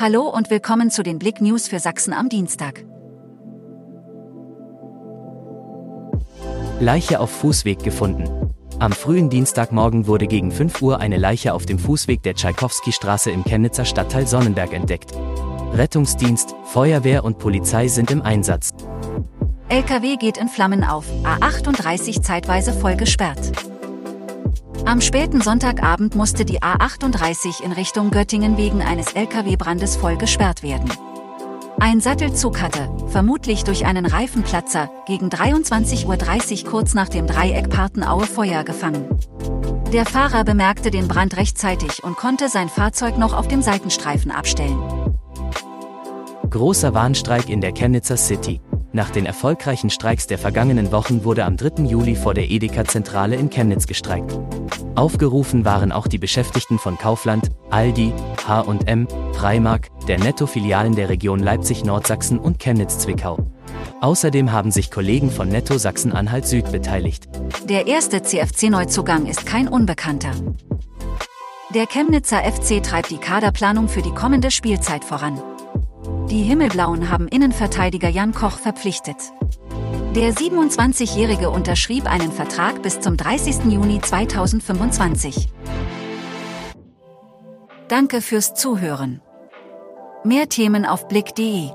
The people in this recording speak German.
Hallo und willkommen zu den Blick News für Sachsen am Dienstag. Leiche auf Fußweg gefunden. Am frühen Dienstagmorgen wurde gegen 5 Uhr eine Leiche auf dem Fußweg der Tschaikowski-Straße im Chemnitzer Stadtteil Sonnenberg entdeckt. Rettungsdienst, Feuerwehr und Polizei sind im Einsatz. LKW geht in Flammen auf, A38 zeitweise voll gesperrt. Am späten Sonntagabend musste die A38 in Richtung Göttingen wegen eines Lkw-Brandes voll gesperrt werden. Ein Sattelzug hatte, vermutlich durch einen Reifenplatzer, gegen 23.30 Uhr kurz nach dem Dreieck Partenaue Feuer gefangen. Der Fahrer bemerkte den Brand rechtzeitig und konnte sein Fahrzeug noch auf dem Seitenstreifen abstellen. Großer Warnstreik in der Chemnitzer City. Nach den erfolgreichen Streiks der vergangenen Wochen wurde am 3. Juli vor der Edeka-Zentrale in Chemnitz gestreikt. Aufgerufen waren auch die Beschäftigten von Kaufland, Aldi, H&M, Primark, der Netto-Filialen der Region Leipzig-Nordsachsen und Chemnitz-Zwickau. Außerdem haben sich Kollegen von Netto Sachsen-Anhalt Süd beteiligt. Der erste CFC-Neuzugang ist kein Unbekannter. Der Chemnitzer FC treibt die Kaderplanung für die kommende Spielzeit voran. Die Himmelblauen haben Innenverteidiger Jan Koch verpflichtet. Der 27-Jährige unterschrieb einen Vertrag bis zum 30. Juni 2025. Danke fürs Zuhören. Mehr Themen auf blick.de